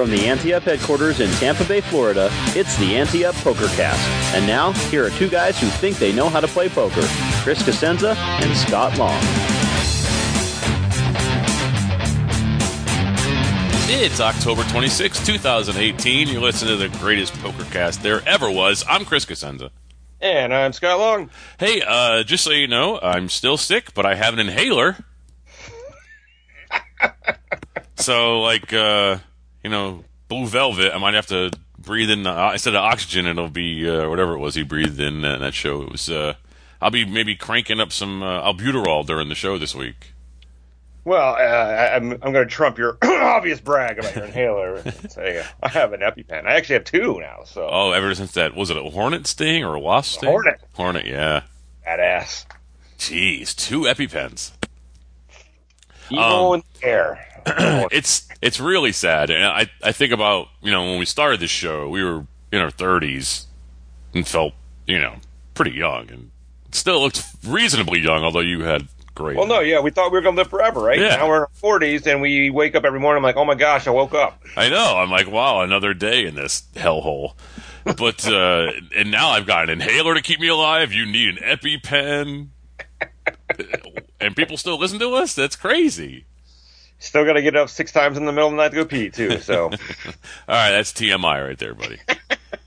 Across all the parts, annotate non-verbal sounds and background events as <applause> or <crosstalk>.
From the Ante Up headquarters in Tampa Bay, Florida, it's the Ante Up PokerCast. And now, here are two guys who think they know how to play poker Chris Cosenza and Scott Long. It's October 26, 2018. You're listening to the greatest poker cast there ever was. I'm Chris Cosenza. And I'm Scott Long. Hey, uh, just so you know, I'm still sick, but I have an inhaler. <laughs> so, like, uh, you know, blue velvet, I might have to breathe in, uh, instead of oxygen, it'll be, uh, whatever it was he breathed in uh, that show. It was, uh, I'll be maybe cranking up some uh, albuterol during the show this week. Well, uh, I- I'm, I'm going to trump your <coughs> obvious brag about your inhaler <laughs> say I have an EpiPen. I actually have two now, so Oh, ever since that, was it a hornet sting or a wasp sting? hornet. Hornet, yeah. badass. Jeez, two EpiPens. Evil Um, in the air. it's it's really sad. And I I think about you know when we started this show, we were in our thirties and felt you know pretty young and still looked reasonably young. Although you had great. well, no, yeah, we thought we were going to live forever, right? Yeah. Now we're in our 40s, and we wake up every morning. I'm like, oh my gosh, I woke up. I know. I'm like, wow, another day in this hellhole. But uh, and now I've got an inhaler to keep me alive. You need an EpiPen, <laughs> and people still listen to us. That's crazy. Still got to get up six times in the middle of the night to go pee too. So <laughs> All right, that's TMI right there, buddy.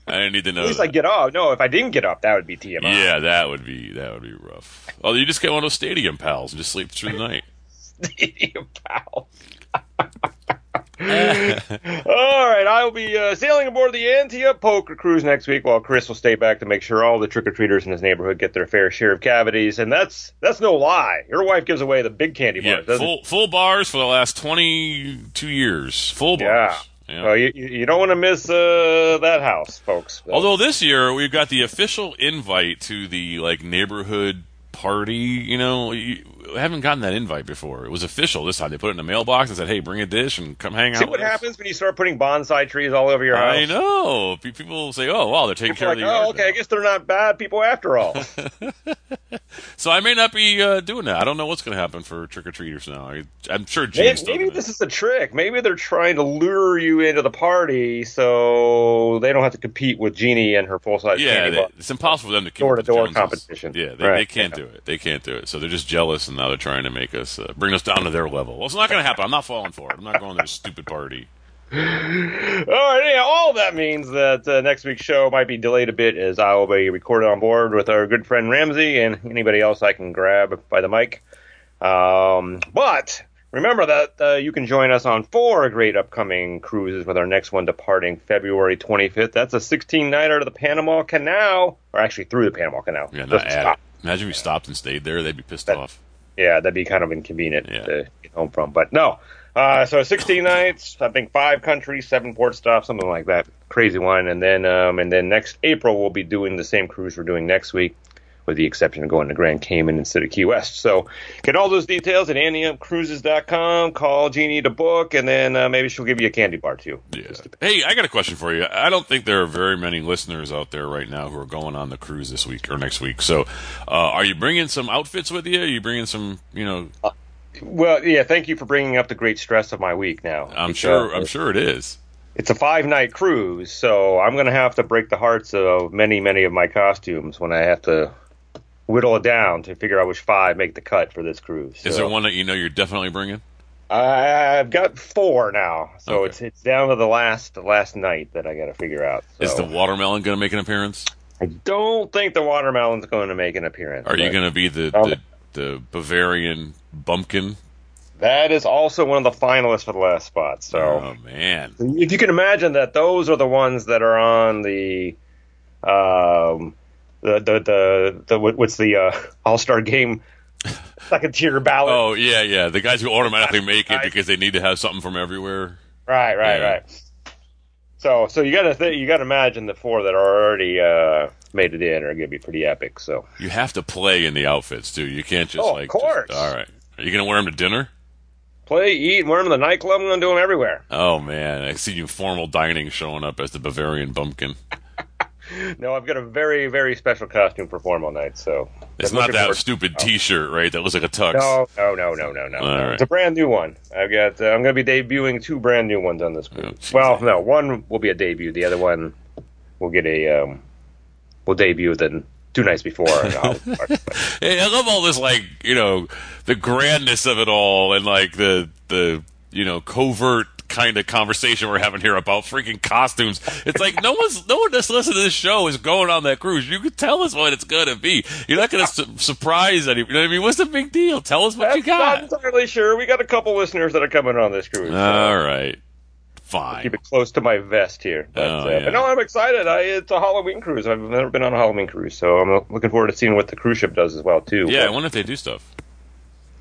I didn't need to <laughs> know. at least that. I get up. No, if I didn't get up, that would be TMI. Yeah, that would be that would be rough. Oh, you just get one of those stadium pals and just sleep through the night. Stadium pal. <laughs> All right, I will be uh, sailing aboard the Ante Up Poker Cruise next week, while Chris will stay back to make sure all the trick or treaters in his neighborhood get their fair share of cavities. And that's that's no lie. Your wife gives away the big candy bars, doesn't full full bars for the last twenty two years. Full bars. Yeah. Well, you, you don't want to miss uh, that house, folks. Although this year we've got the official invite to the like neighborhood party. You know, haven't gotten that invite before. It was official this time. They put it in the mailbox and said, "Hey, bring a dish and come hang out." see what with us." happens when you start putting bonsai trees all over your house. I know. Pe- People say, "Oh, wow, they're taking People care like, of the oh, okay, now." I guess they're not bad people after all. <laughs> <laughs> So I may not be uh, doing that. I don't know what's going to happen for trick or treaters now. I, I'm sure Maybe, maybe this is a trick. Maybe they're trying to lure you into the party so they don't have to compete with Jeannie and her full size Yeah, they, it's impossible for them to keep Door-to-door up with the Joneses. competition. Yeah, they, Right, they can't yeah. do it. They can't do it. So they're just jealous, and now they're trying to make us uh, bring us down to their level. Well, it's not going to happen. I'm not falling for it. I'm not going to their stupid party. <laughs> All right, yeah, all that means that uh, next week's show might be delayed a bit as I will be recorded on board with our good friend Ramsey and anybody else I can grab by the mic. Um, but remember that uh, you can join us on four great upcoming cruises with our next one departing February 25th. That's a 16 nighter to the Panama Canal, or actually through the Panama Canal. Yeah, not at. Imagine if we stopped and stayed there. They'd be pissed That- off. Yeah, that'd be kind of inconvenient Yeah. to get home from. But no. Uh, so 16 nights, I think five countries, seven port stops, something like that. Crazy one. And then, um, and then next April we'll be doing the same cruise we're doing next week, with the exception of going to Grand Cayman instead of Key West. So get all those details at AnteUpCruises.com. Call Jeannie to book, and then uh, maybe she'll give you a candy bar too. Yeah. Hey, I got a question for you. I don't think there are very many listeners out there right now who are going on the cruise this week or next week. So, uh, are you bringing some outfits with you? Are you bringing some, you know, Well, yeah. Thank you for bringing up the great stress of my week. Now I'm sure, I'm sure it is. it's a five night cruise, so I'm going to have to break the hearts of many, many of my costumes when I have to whittle it down to figure out which five make the cut for this cruise. Is there one that you know you're definitely bringing? I, I've got four now, so Okay. it's it's down to the last the last night that I got to figure out. So. Is the watermelon going to make an appearance? I don't think the watermelon's going to make an appearance. Are you but going to be the, Um, the the Bavarian bumpkin? That is also one of the finalists for the last spot. So. Oh man, if you can imagine that those are the ones that are on the um, the the the, the what's the uh, All Star Game <laughs> second tier ballot. Oh yeah, yeah. The guys who automatically make it because they need to have something from everywhere. Right, right, Yeah. right. So, so you gotta th- you gotta imagine the four that are already uh, made it in are gonna be pretty epic. So, You have to play in the outfits too. You can't just Oh, of course. just- all right. Are you gonna wear them to dinner? play, eat, wear them in the nightclub. I'm gonna do them everywhere. Oh man, I see you formal dining showing up as the Bavarian bumpkin. <laughs> <laughs> No, I've got a very very special costume for formal night. So It's I'm not that forward- stupid T-shirt, right? That looks like a tux. No, no, no, no, no, no. All right. It's a brand new one. I've got. Uh, I'm going to be debuting two brand new ones on this Oh, well, no, one will be a debut. The other one will get a. Um, will debut then two nights before. <laughs> Hey, I love all this, like you know, the grandness of it all, and like the the you know covert kind of conversation we're having here about freaking costumes. It's like no one's no one that's listening to this show is going on that cruise. You can tell us what it's gonna be. You're not gonna su- surprise any. You know I mean? What's the big deal? Tell us what you got. not entirely sure. We got a couple listeners that are coming on this cruise. All right, fine. Keep it close to my vest here. But, Oh, uh, yeah. but no, I'm excited. I, it's a Halloween cruise. I've never been on a Halloween cruise, so I'm looking forward to seeing what the cruise ship does as well too. Yeah, I wonder if they do stuff.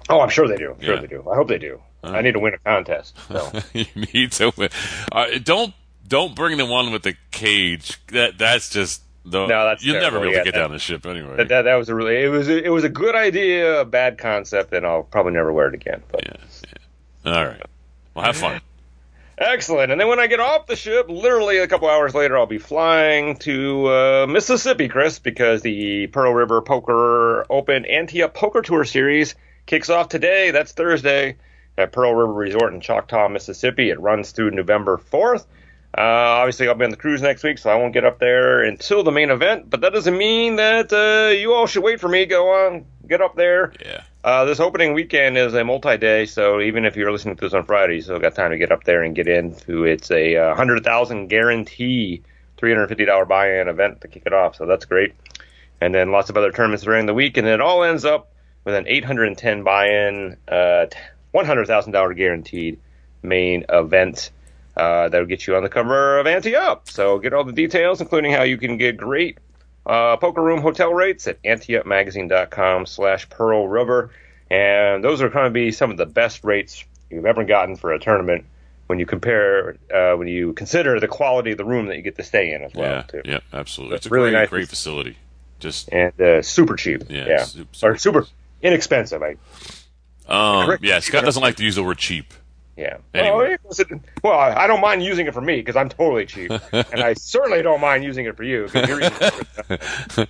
oh, I'm sure they do. I'm sure Yeah. they do. I hope they do. I need to win a contest. <laughs> So. you need to win. Uh, don't don't bring the one with the cage. That that's just the, No, that's you'll never be able Yeah, to get that- down the ship anyway. But that, that was a really it was a, it was a good idea, a bad concept, and I'll probably never wear it again. But yeah, yeah. All right. Well, have fun. <laughs> excellent. And then when I get off the ship, literally a couple hours later, I'll be flying to uh, Mississippi, Chris, because the Pearl River Poker Open Ante Up Poker Tour Series kicks off today. That's Thursday at Pearl River Resort in Choctaw, Mississippi. It runs through November fourth. Uh, obviously, I'll be on the cruise next week, so I won't get up there until the main event. But that doesn't mean that uh, you all should wait for me. Go on, get up there. Yeah. Uh, this opening weekend is a multi-day, so even if you're listening to this on Friday, you still got time to get up there and get into. It's a uh, hundred thousand guarantee, three hundred fifty dollar buy-in event to kick it off. So that's great. And then lots of other tournaments during the week, and then it all ends up with an eight hundred and ten buy-in, uh, one hundred thousand dollar guaranteed main event. Uh, that'll get you on the cover of Ante Up. So get all the details, including how you can get great uh, poker room hotel rates at anteupmagazine.com slash pearl river and those are going to be some of the best rates you've ever gotten for a tournament when you compare uh, when you consider the quality of the room that you get to stay in as well Yeah. too Yeah. Absolutely. It's a really great, nice. great facility. Just and uh, super cheap Yeah, yeah, super- or super inexpensive I, um. Yeah. Scott doesn't like to use the word cheap. yeah Anyway. well, well I don't mind using it for me because I'm totally cheap and I <laughs> certainly don't mind using it for you're it <laughs>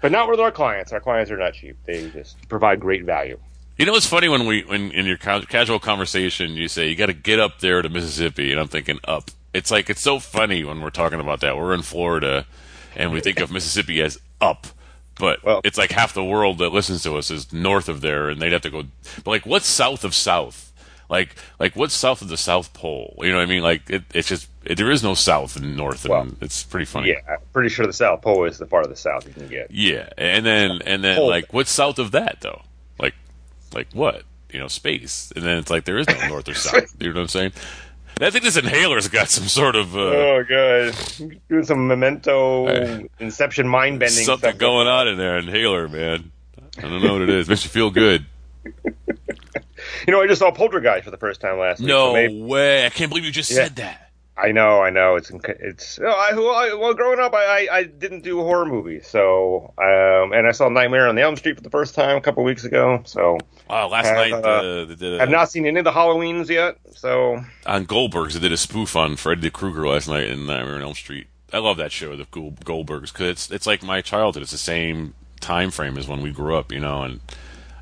but not with our clients our clients are not cheap they just provide great value You know what's funny when we when in your casual conversation you say you got to get up there to Mississippi and I'm thinking up. It's like it's so funny when we're talking about that. We're in Florida and we think of Mississippi as up. But Well- it's like half the world that listens to us is north of there and they'd have to go but like what's south of south? Like like what's south of the South Pole? You know what I mean? Like it, it's just it, there is no south and north and Well, it's pretty funny. Yeah, I'm pretty sure the South Pole is the part of the South you can get. Yeah, and then and then like what's south of that though? Like like what? You know, space. And then it's like there is no <laughs> north or south. You know what I'm saying? I think this inhaler's got some sort of uh, Oh, good. Doing some memento, inception, mind bending something stuff. going on in there. Inhaler, man. I don't know what it is. Makes you feel good. <laughs> You know, I just saw Poltergeist for the first time last week. No so way! I can't believe you just Yeah. said that. I know, I know. It's it's. I, well, I, well, growing up, I, I, I didn't do horror movies, so um, and I saw Nightmare on the Elm Street for the first time a couple weeks ago. So Wow, last Have, night uh, uh, they did a, I've not seen any of the Halloweens yet. So on Goldberg's. They did a spoof on Freddy Krueger last night in Nightmare on Elm Street. I love that show, the Gold- Goldbergs, because it's it's like my childhood. It's the same time frame as when we grew up, you know, and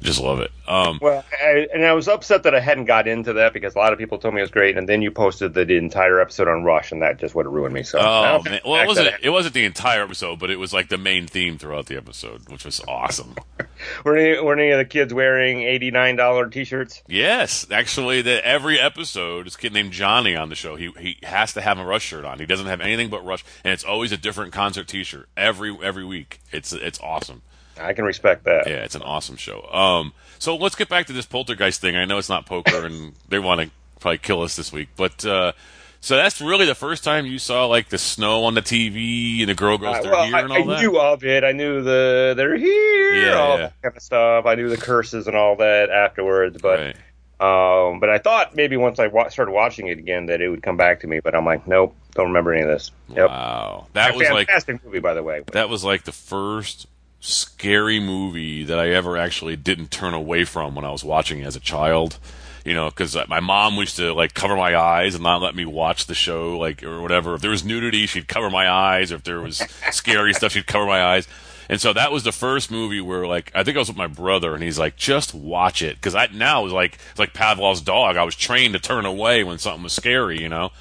I just love it. Um, Well, I, and I was upset that I hadn't got into that because a lot of people told me it was great, and then you posted the entire episode on Rush, and that just would have ruined me. So, Oh man! Well, it wasn't. It wasn't the entire episode, but it was like the main theme throughout the episode, which was awesome. <laughs> <laughs> Were any, were any of the kids wearing eighty nine dollar t shirts? yes, actually, that every episode, this kid named Johnny on the show, he he has to have a Rush shirt on. He doesn't have anything but Rush, and it's always a different concert T-shirt every every week. It's it's awesome. I can respect that. Yeah, it's an awesome show. Um, so let's get back to this poltergeist thing. I know it's not poker, <laughs> and they want to probably kill us this week, but uh, So that's really the first time you saw like the snow on the TV and the girl goes, Uh, "They're well, here" I, and I all that. I knew of it. I knew the they're here, Yeah, all yeah. that kind of stuff. I knew the curses and all that afterwards, but Right. um, but I thought maybe once I wa- started watching it again that it would come back to me. But I'm like, nope, don't remember any of this. Yep, Wow, that A was like fantastic movie, by the way. that was like the first scary movie that I ever actually didn't turn away from when I was watching it as a child. You know, because my mom used to like cover my eyes and not let me watch the show, like or whatever. If there was nudity, she'd cover my eyes. Or if there was <laughs> scary stuff, she'd cover my eyes. And so that was the first movie where, like, I think I was with my brother, and he's like, "Just watch it," because I now was like it's like Pavlov's dog. I was trained to turn away when something was scary, you know.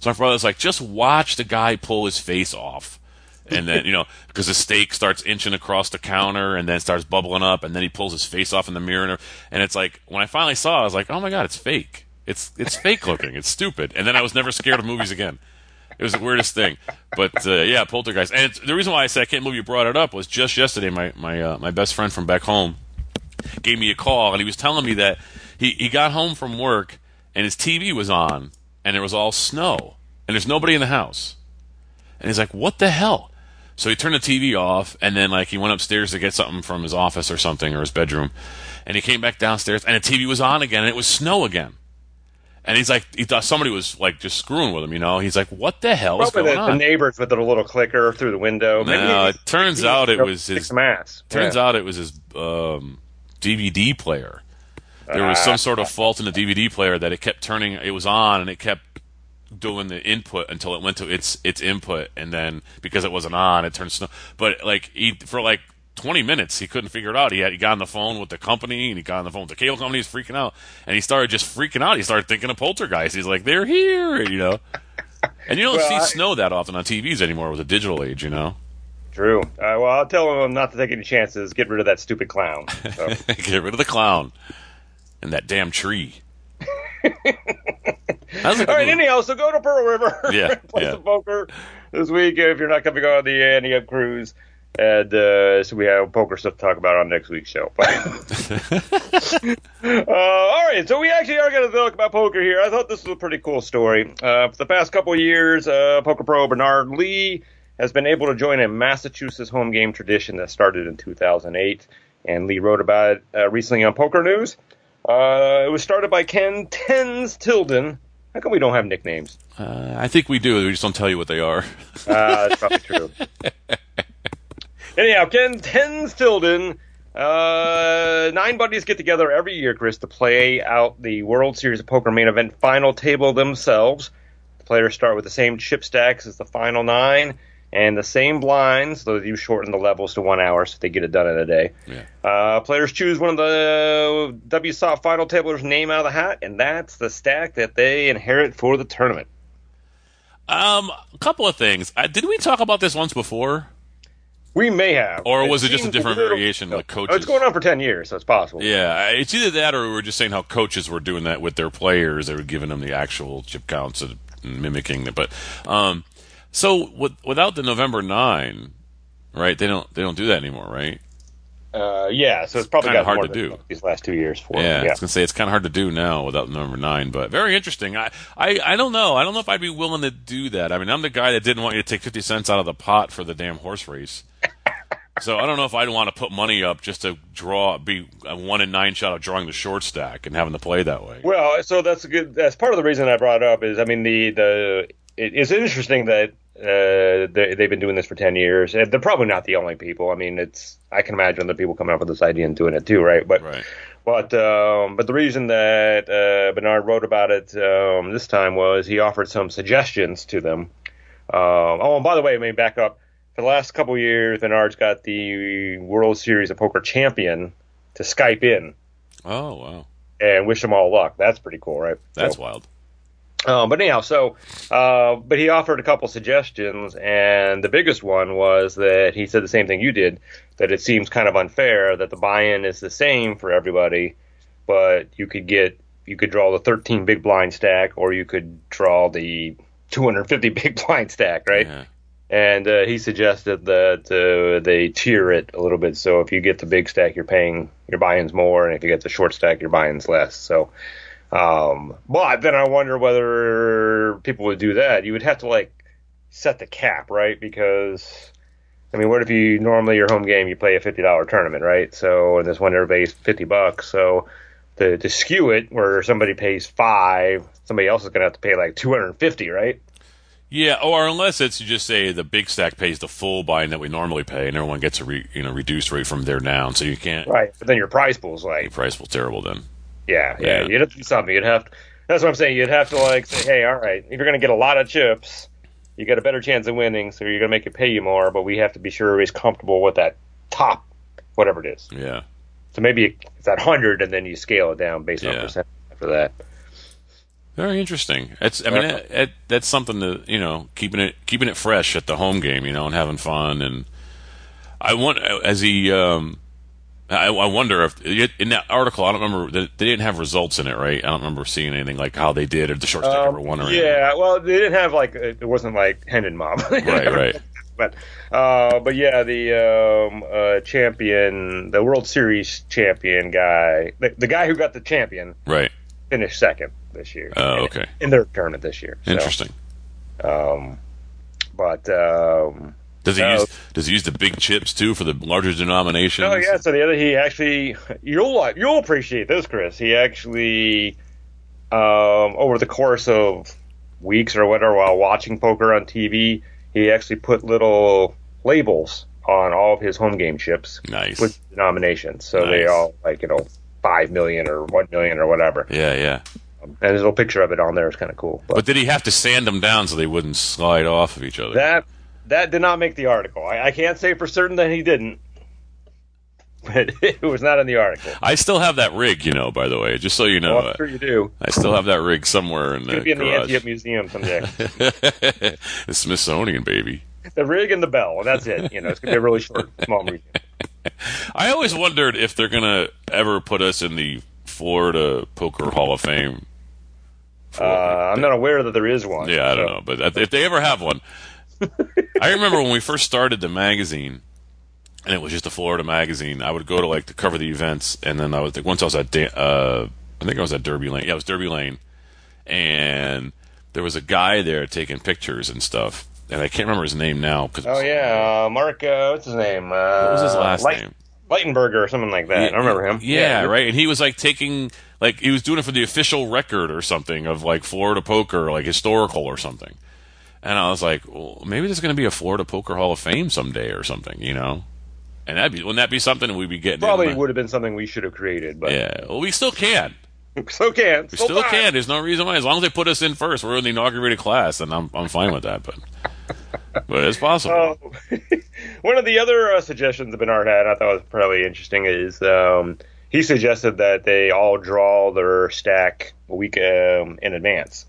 So my brother's like, "Just watch the guy pull his face off." And then you know because the steak starts inching across the counter and then starts bubbling up and then he pulls his face off in the mirror and, it's like when i finally saw it i was like oh my god it's fake. It's it's fake looking. It's stupid. And then i was never scared of movies again. It was the weirdest thing. But uh, yeah poltergeist. And the reason why i said i can't believe you brought it up was just yesterday my my uh, my best friend from back home gave me a call and he was telling me that he, he got home from work and his tv was on and there was all snow and there's nobody in the house. And he's like, "What the hell?" So he turned the TV off, and then like he went upstairs to get something from his office or something or his bedroom, and he came back downstairs, and the TV was on again, and it was snow again. And he's like, he thought somebody was like just screwing with him, you know. He's like, "What the hell is Probably going the, the neighbors with their little clicker through the window. No, he- it turns out it was his- some ass. Turns out it was his um, DVD player. There was some sort of fault in the DVD player that it kept turning. It was on and it kept doing the input until it went to its its input, and then because it wasn't on, it turned snow. But like he for like. 20 minutes, he couldn't figure it out. He had he got on the phone with the company and he got on the phone with the cable company. He's freaking out, and he started just freaking out. He started thinking of poltergeist. He's like, "They're here," you know. And you don't Well, see I- snow that often on TVs anymore with the digital age, you know. True. Uh, well, I'll tell him not to take any chances. Get rid of that stupid clown. So. <laughs> Get rid of the clown and that damn tree. <laughs> <laughs> That's a good All right, anyhow, so go to Pearl River. <laughs> Yeah, <laughs> play yeah. some poker this week if you're not coming on the Up cruise. And uh, so we have poker stuff to talk about on next week's show. uh, all right, so we actually are going to talk about poker here. I thought this was a pretty cool story. Uh, for the past couple of years, uh, poker pro Bernard Lee has been able to join a Massachusetts home game tradition that started in 2008. And Lee wrote about it uh, recently on Poker News. Uh, it was started by Ken Tens Tilden. How come we don't have nicknames? Uh, I think we do. We just don't tell you what they are. Uh, that's probably true. Anyhow, Ken Tens Tilden. Uh, nine buddies get together every year, Chris, to play out the World Series of Poker main event final table themselves. The players start with the same chip stacks as the final nine and the same blinds, though you shorten the levels to one hour so they get it done in a day. Yeah. Uh, players choose one of the WSOP final tablers' name out of the hat, and that's the stack that they inherit for the tournament. Um, a couple of things. Uh, did we talk about this once before? We may have. Or was it just a different little- variation, like Oh, coaches? It's going on for 10 years, so it's possible. Yeah, it's either that or we were just saying how coaches were doing that with their players. They were giving them the actual chip counts and mimicking it. But um, so with, without the November nine, right? They don't they don't do that anymore, right? Uh, yeah, so it's probably Kinda got hard to do. these last two years for Yeah, them. I was gonna say it's kind of hard to do now without number nine, but very interesting. I, I, I don't know. I don't know if I'd be willing to do that. I mean, I'm the guy that didn't want you to take fifty cents out of the pot for the damn horse race. <laughs> so I don't know if I'd want to put money up just to draw, be a one in nine shot of drawing the short stack and having to play that way. Well, so that's a good. That's part of the reason I brought it up is I mean the the it, it's interesting that uh, they, they've been doing this for ten years. They're probably not the only people. I mean, it's I can imagine other people coming up with this idea and doing it too, right? But Right. but um, but the reason that uh, Bernard wrote about it um, this time was he offered some suggestions to them. Um, oh, and by the way, let me back up. For the last couple of years, Bernard's got the World Series of Poker champion to Skype in Oh wow, and wish them all luck. That's pretty cool, right? that's So- wild. Um, but anyhow, so uh, but he offered a couple suggestions, and the biggest one was that he said the same thing you did, that it seems kind of unfair that the buy-in is the same for everybody, but you could get you could draw the 13 big blind stack, or you could draw the 250 <laughs> big blind stack, right? Yeah. And uh, he suggested that uh, they tier it a little bit. So if you get the big stack, you're paying your buy-ins more, and if you get the short stack, your buy-ins less. So Um, but then I wonder whether people would do that. You would have to like set the cap, right? Because I mean, what if you normally your home game you play a fifty dollar tournament, right? So and this one everybody's fifty bucks. So to to skew it where somebody pays five, somebody else is going to have to pay like two hundred and fifty, right? Yeah, or unless it's you just say the big stack pays the full buy-in that we normally pay, and everyone gets a re, you know reduced rate from there down, so you can't. Right, but then your prize pool's like Your price will terrible then. Yeah, yeah, Yeah. You'd have to do something. You'd have. To, that's what I'm saying. You'd have to like say, hey, all right, if you're going to get a lot of chips, you got a better chance of winning, so you're going to make it pay you more. But we have to be sure everybody's comfortable with that top, whatever it is. Yeah. So maybe it's at hundred, and then you scale it down based on percent after that. Very interesting. It's, I mean, it, it, that's something to you know keeping it keeping it fresh at the home game, you know, and having fun. And I want as he, um, I, I wonder if in that article, I don't remember they didn't have results in it, right? I don't remember seeing anything like how they did or the short stack ever won or anything. Um, yeah, well, they didn't have like it wasn't like Hendon Mob. <laughs> Right, right. But uh, but yeah, the um, uh, champion, the World Series champion guy, the, the guy who got the champion, Right. finished second this year. Oh, okay. In their tournament this year. So, Interesting. Um, but um, Does he Uh, use does he use the big chips too for the larger denominations? oh yeah, so the other he actually you'll like- you'll appreciate this, Chris. He actually um, over the course of weeks or whatever while watching poker on TV, he actually put little labels on all of his home game chips Nice. with denominations. So they all like you know five million or one million or whatever. yeah, yeah. And there's a little picture of it on there. It's kind of cool. But did he have to sand them down so they wouldn't slide off of each other? That that did not make the article. I, I can't say for certain that he didn't, but <laughs> it was not in the article. I still have that rig, you know. By the way, just so you know, Well, I'm sure you do. I still have that rig somewhere in It's gonna the be in the garage. Ante Up Museum someday. <laughs> the Smithsonian, baby. the rig and the bell, and that's it. You know, it's gonna be a really short, small museum. <laughs> I always wondered if they're gonna ever put us in the Florida Poker Hall of Fame. Uh, I'm not aware that there is one. Yeah, I don't so- know, but if they ever have one, <laughs> I remember when we first started the magazine, and it was just a Florida magazine. I would go to like to cover the events, and then I was like, once I was at, Da- uh, I think I was at Derby Lane. Yeah, it was Derby Lane, and there was a guy there taking pictures and stuff, and I can't remember his name now because Oh yeah, uh, Mark. Uh, what's his name? Uh, what was his last name? Lightenberger or something like that. I don't remember him. Yeah, right. And he was like taking like he was doing it for the official record or something of like Florida poker, like historical or something. And I was like, well, maybe there's going to be a Florida Poker Hall of Fame someday or something, you know? And that'd be wouldn't that be something we'd be getting? Probably would have been something we should have created, but Yeah. Well, we still can. <laughs> so can. We still can. There's no reason why. As long as they put us in first, we're in the inaugurated class, and I'm I'm fine with that. But <laughs> but it's possible. Oh, <laughs> one of the other uh, suggestions that Bernard had, I thought was probably interesting, is um, he suggested that they all draw their stack a week um, in advance.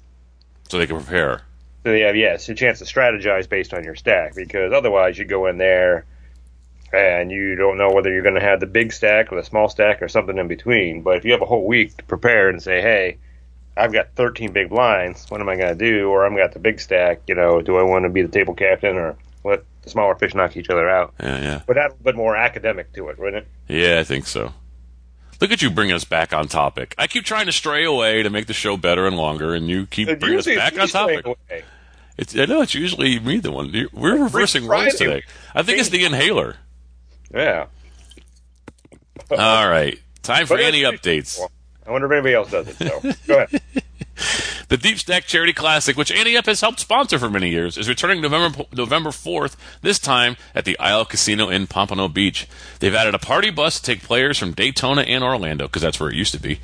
so they can prepare. So they have, yes, a chance to strategize based on your stack, because otherwise you go in there and you don't know whether you're going to have the big stack or the small stack or something in between. But if you have a whole week to prepare and say, hey, I've got 13 big blinds, what am I going to do? Or I've got the big stack, you know, do I want to be the table captain or let the smaller fish knock each other out? Yeah, yeah, But add a bit more academic to it, wouldn't it? yeah. I think so. Look at you bringing us back on topic. I keep trying to stray away to make the show better and longer, and you keep bringing us back on topic. away. It's, I know it's usually me the one. We're reversing roles today. I think it's the inhaler. Yeah. All right, time for But any updates. <laughs> I wonder if anybody else does it. So go ahead. <laughs> The Deep Stack Charity Classic, which Up has helped sponsor for many years, is returning November November 4th, this time at the Isle Casino in Pompano Beach. They've added a party bus to take players from Daytona and Orlando, because that's where it used to be,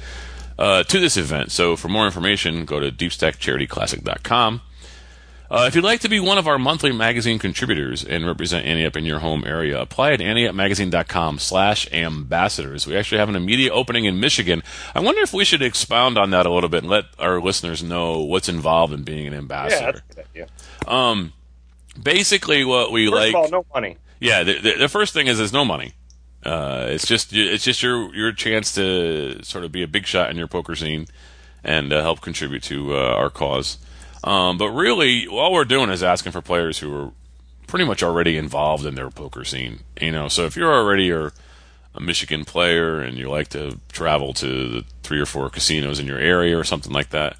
uh, to this event. So for more information, go to deepstackcharityclassic.com. Uh, if you'd like to be one of our monthly magazine contributors and represent Ante Up in your home area, apply at anteupmagazine.com slash ambassadors. We actually have an immediate opening in Michigan. I wonder if we should expound on that a little bit and let our listeners know what's involved in being an Yeah, ambassador. good idea. Basically, what we First like... of all, no money. Yeah, the, the, the first thing is there's no money. Uh, it's just it's just your your chance to sort of be a big shot in your poker scene and uh, help contribute to uh, our cause. Um, but really, all we're doing is asking for players who are pretty much already involved in their poker scene. You know, so if you're already or a Michigan player and you like to travel to the three or four casinos in your area or something like that,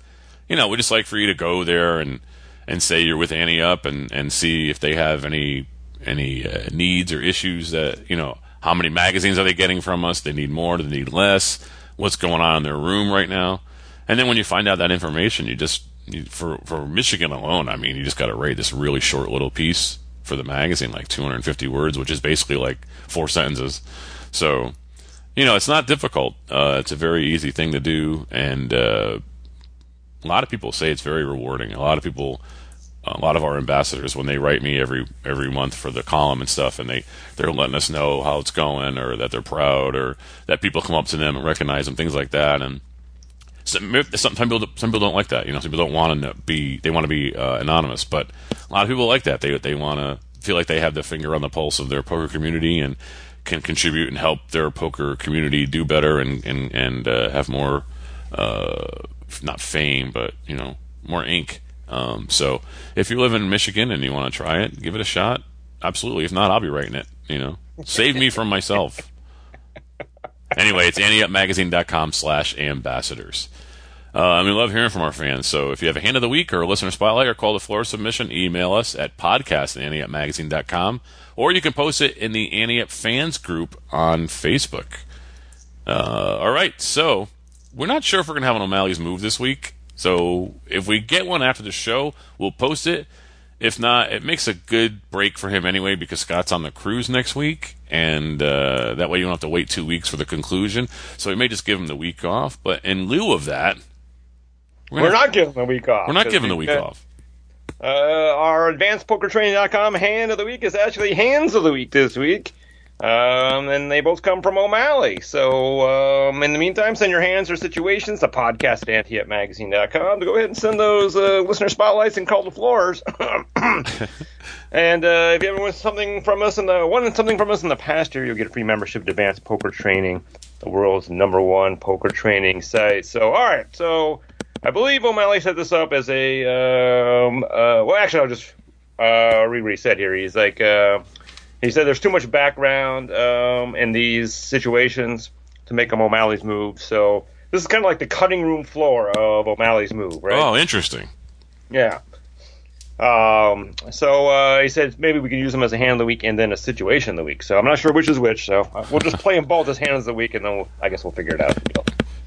you know, we just like for you to go there and and say you're with Ante Up and and see if they have any any uh, needs or issues that you know how many magazines are they getting from us? They need more? Do they need less? What's going on in their room right now? And then when you find out that information, you just for for Michigan alone, I mean, you just got to write this really short little piece for the magazine, like 250 words, which is basically like four sentences. So, you know, it's not difficult. Uh, it's a very easy thing to do, and uh, a lot of people say it's very rewarding. A lot of people, a lot of our ambassadors, when they write me every every month for the column and stuff, and they they're letting us know how it's going, or that they're proud, or that people come up to them and recognize them, things like that, and. Some, some people some people don't like that. You know, some people don't want to be they want to be uh, anonymous, but a lot of people like that. They they want to feel like they have the finger on the pulse of their poker community and can contribute and help their poker community do better and and and uh, have more uh, not fame, but you know more ink. Um, so if you live in Michigan and you want to try it, give it a shot. Absolutely. If not, I'll be writing it. You know, save me from myself. Anyway, it's anteupmagazine.com slash ambassadors. Uh, and we love hearing from our fans. So if you have a hand of the week or a listener spotlight or call to floor submission, email us at podcast at anteupmagazine.com or you can post it in the Anteup fans group on Facebook. Uh, all right, so we're not sure if we're going to have an O'Malley's move this week. So if we get one after the show, we'll post it. If not, it makes a good break for him anyway because Scott's on the cruise next week, and uh, that way you don't have to wait two weeks for the conclusion. So we may just give him the week off. But in lieu of that, we're, we're not giving the week off. We're not giving the week uh, off. Uh, our advancedpokertraining.com hand of the week is actually hands of the week this week. Um, and they both come from O'Malley. So, um, in the meantime, send your hands or situations to podcast at anteupmagazine.com to go ahead and send those uh, listener spotlights and call the floors. <coughs> and uh, if you ever want something from us in the wanted something from us in the past year, you'll get a free membership to Advanced Poker Training, the world's number one poker training site. So, all right, so I believe O'Malley set this up as a um, uh, well, actually, I'll just uh, re-reset here. He's like. Uh, he said there's too much background um, in these situations to make them O'Malley's move. So this is kind of like the cutting room floor of O'Malley's move, right? Oh, interesting. Yeah. Um, so uh, he said maybe we can use them as a hand of the week and then a situation of the week. So I'm not sure which is which. So we'll just play them both as hands of the week, and then we'll, I guess we'll figure it out.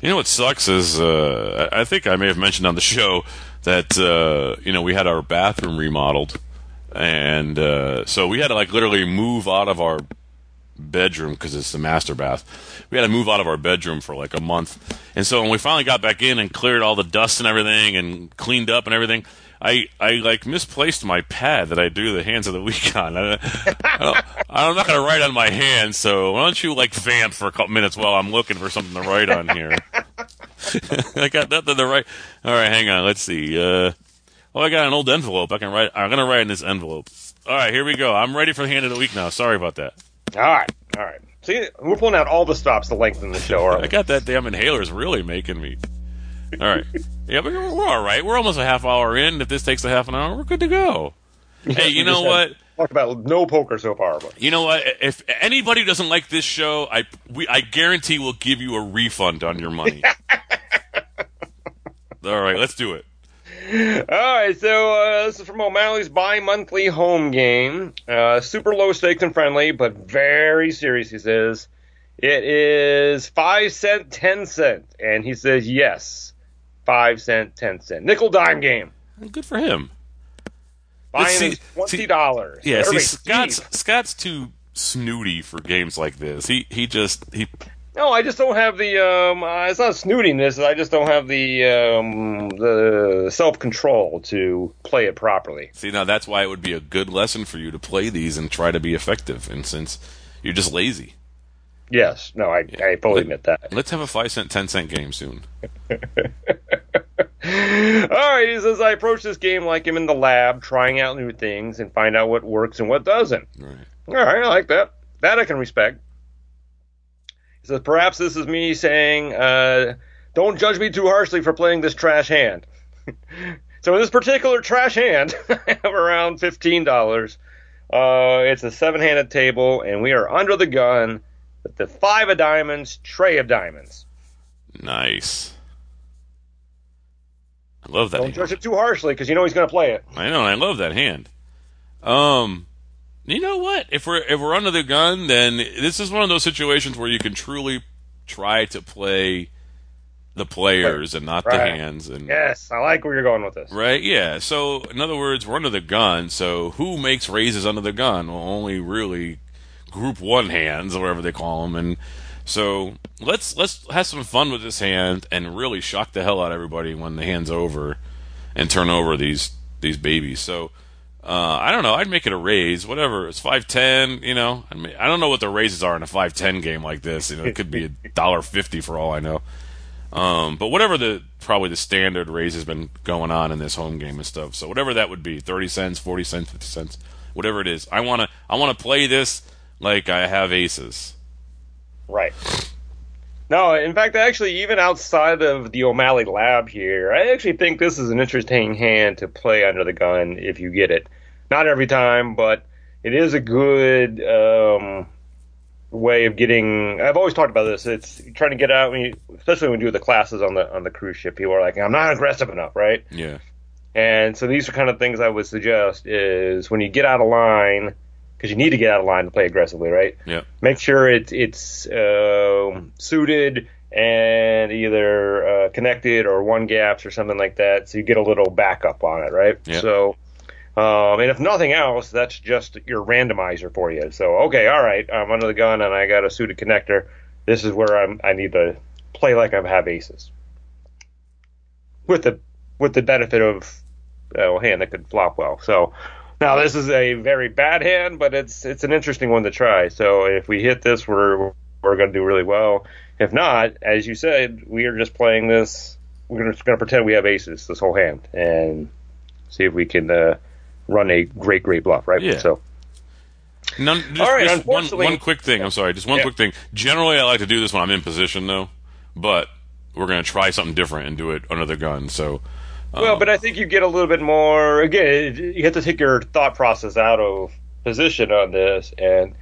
You know what sucks is uh, I think I may have mentioned on the show that uh, you know we had our bathroom remodeled and uh, so we had to like literally move out of our bedroom because it's the master bath. We had to move out of our bedroom for like a month, and so when we finally got back in and cleared all the dust and everything and cleaned up and everything. I, I like misplaced my pad that I do the hands of the week <laughs> on. I, I am not going to write on my hand, so why don't you like vamp for a couple minutes while I'm looking for something to write on here? <laughs> I got nothing to write. All right, hang on. Let's see. Uh, Oh, I got an old envelope. I can write. I'm gonna write in this envelope. All right, here we go. I'm ready for the hand of the week now. Sorry about that. All right, all right. See, we're pulling out all the stops to lengthen the show. <laughs> I got that damn inhaler's really making me. All right. Yeah, but we're, we're all right. We're almost a half hour in. If this takes a half an hour, we're good to go. Hey, you know what? Talk about no poker so far. But. You know what? If anybody doesn't like this show, I we I guarantee we'll give you a refund on your money. <laughs> all right, let's do it. All right, so uh, this is from O'Malley's bi-monthly home game. Uh, super low stakes and friendly, but very serious. He says it is five cent, ten cent, and he says yes, five cent, ten cent, nickel dime game. Good for him. Buying twenty dollars. Yeah, see, Scott's Scott's too snooty for games like this. He he just he no, I just don't have the. Um, uh, it's not snootiness. I just don't have the um, the self control to play it properly. See, now that's why it would be a good lesson for you to play these and try to be effective. And since you're just lazy. Yes. No, I, yeah. I fully Let, admit that. Let's have a five cent, ten cent game soon. <laughs> All right, he says I approach this game like I'm in the lab, trying out new things and find out what works and what doesn't. Right. All right, I like that. That I can respect He says, perhaps this is me saying, uh, don't judge me too harshly for playing this trash hand. <laughs> so in this particular trash hand, <laughs> I have around $15. Uh, it's a seven-handed table, and we are under the gun. with the five of diamonds, tray of diamonds. Nice. I love that. Don't hand. judge it too harshly because you know he's going to play it. I know. I love that hand. Um, you know what? If we're if we're under the gun, then this is one of those situations where you can truly try to play the players and not the hands. And Yes, I like where you're going with this. right, yeah. So in other words, we're under the gun. So who makes raises under the gun? Well, only really group one hands, or whatever they call them. And so let's let's have some fun with this hand and really shock the hell out of everybody when the hand's over and turn over these these babies. So uh, I don't know. I'd make it a raise, whatever. It's five ten. You know, I mean, I don't know what the raises are in a five ten game like this. You know, it could be a <laughs> dollar fifty for all I know. Um, but whatever the probably the standard raise has been going on in this home game and stuff. So whatever that would be, thirty cents, forty cents, fifty cents, whatever it is. I wanna I wanna play this like I have aces. Right. No, in fact, actually, even outside of the O'Malley lab here, I actually think this is an interesting hand to play under the gun if you get it. Not every time, but it is a good um, way of getting. I've always talked about this. It's trying to get out, when you, especially when you do the classes on the on the cruise ship. People are like, "I'm not aggressive enough," right? Yeah. And so these are kind of things I would suggest is when you get out of line, because you need to get out of line to play aggressively, right? Yeah. Make sure it, it's um suited and either uh, connected or one gaps or something like that, so you get a little backup on it, right? Yeah. So, um, and if nothing else, that's just your randomizer for you. So, okay, all right, I'm under the gun and I got a suited connector. This is where I'm. I need to play like I have aces, with the with the benefit of uh, a hand that could flop well. So now this is a very bad hand, but it's it's an interesting one to try. So if we hit this, we're we're going to do really well. If not, as you said, we are just playing this. We're just going to pretend we have aces this whole hand and see if we can uh, run a great great bluff, right? Yeah. So None, just, All right, one, one quick thing. I'm sorry, just one Yeah. quick thing. Generally, I like to do this when I'm in position, though. But we're going to try something different and do it under the gun. So, Well, but I think you get a little bit more. Again, you have to take your thought process out of position on this. And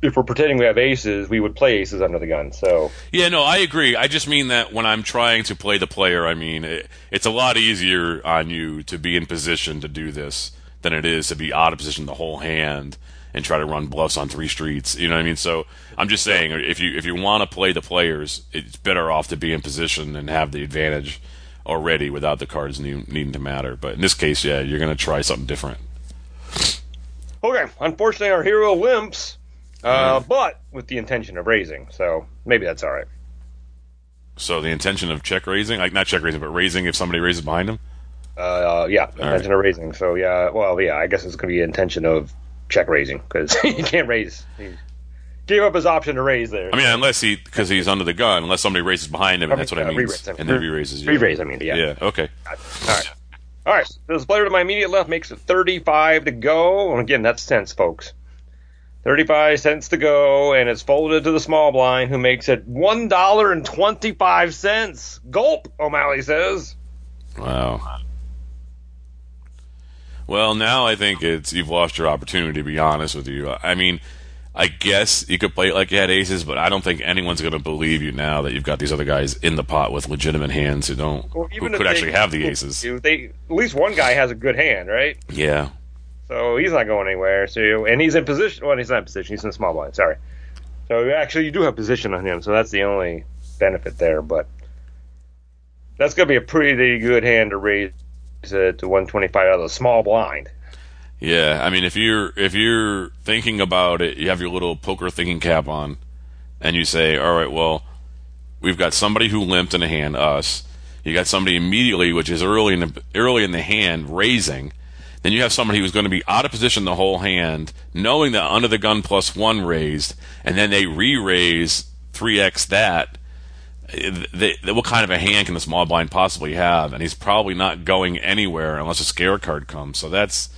if we're pretending we have aces, we would play aces under the gun. So yeah, no, I agree. I just mean that when I'm trying to play the player, I mean it, it's a lot easier on you to be in position to do this than it is to be out of position the whole hand and try to run bluffs on three streets. You know what I mean? So I'm just saying, if you if you want to play the players, it's better off to be in position and have the advantage already without the cards need, needing to matter. But in this case, yeah, you're going to try something different. okay, unfortunately, our hero limps, uh, but with the intention of raising. So maybe that's all right. So the intention of check raising, like not check raising, but raising if somebody raises behind him. Uh, yeah, intention of raising. So yeah, well, yeah, I guess it's going to be intention of check raising because <laughs> he can't raise. Gave up his option to raise there. I mean, unless he because he's under the gun, unless somebody raises behind him, and that's what I uh, mean. re-raise, And then re-raises. Yeah. Re-raise, I mean, yeah. Yeah. Okay. All right. All right. So this player to my immediate left makes it 35 to go. And again, that's cents, folks. 35 cents to go, and it's folded to the small blind, who makes it $1.25. Gulp, O'Malley says. Wow. Well, now I think it's you've lost your opportunity. To be honest with you, I mean, I guess you could play it like you had aces, but I don't think anyone's going to believe you now that you've got these other guys in the pot with legitimate hands who don't Well, who could they- actually have the aces. They, at least one guy has a good hand, right? Yeah. So he's not going anywhere. So and he's in position. Well, he's not in position. He's in the small blind. Sorry. So actually, you do have position on him. So that's the only benefit there. But that's going to be a pretty good hand to raise uh, to 125 out of the small blind. Yeah, I mean, if you're if you're thinking about it, you have your little poker thinking cap on, and you say, "All right, well, we've got somebody who limped in a hand, us. You got somebody immediately, which is early in the early in the hand, raising. Then you have somebody who's going to be out of position the whole hand, knowing that under the gun plus one raised, and then they re-raise three x that. They, they, what kind of a hand can the small blind possibly have? And he's probably not going anywhere unless a scare card comes. So that's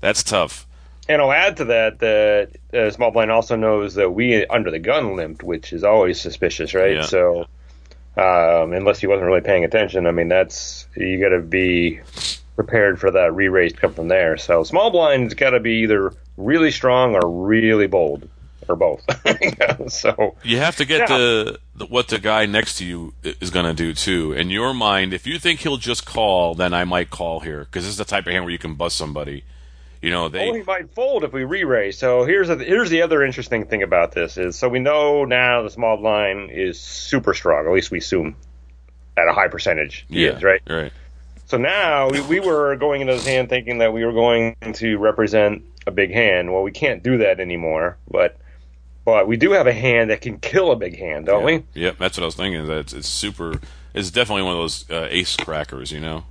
that's tough. And I'll add to that that uh, small blind also knows that we under the gun limped, which is always suspicious, right? Yeah. So um, unless he wasn't really paying attention, I mean, that's you got to be prepared for that re-raise to come from there. So small blind's got to be either really strong or really bold or both. <laughs> so You have to get the, the what the guy next to you is going to do too. In your mind, if you think he'll just call, then I might call here because this is the type of hand where you can bust somebody. You know, they Oh, he might fold if we re-raise. So here's the here's the other interesting thing about this is so we know now the small blind is super strong. At least we assume at a high percentage yeah, is, right? right. So now we, we were going into this hand thinking that we were going to represent a big hand. Well, we can't do that anymore, but but we do have a hand that can kill a big hand, don't yeah. we? Yep, that's what I was thinking. That it's, it's super. It's definitely one of those uh, ace crackers. You know.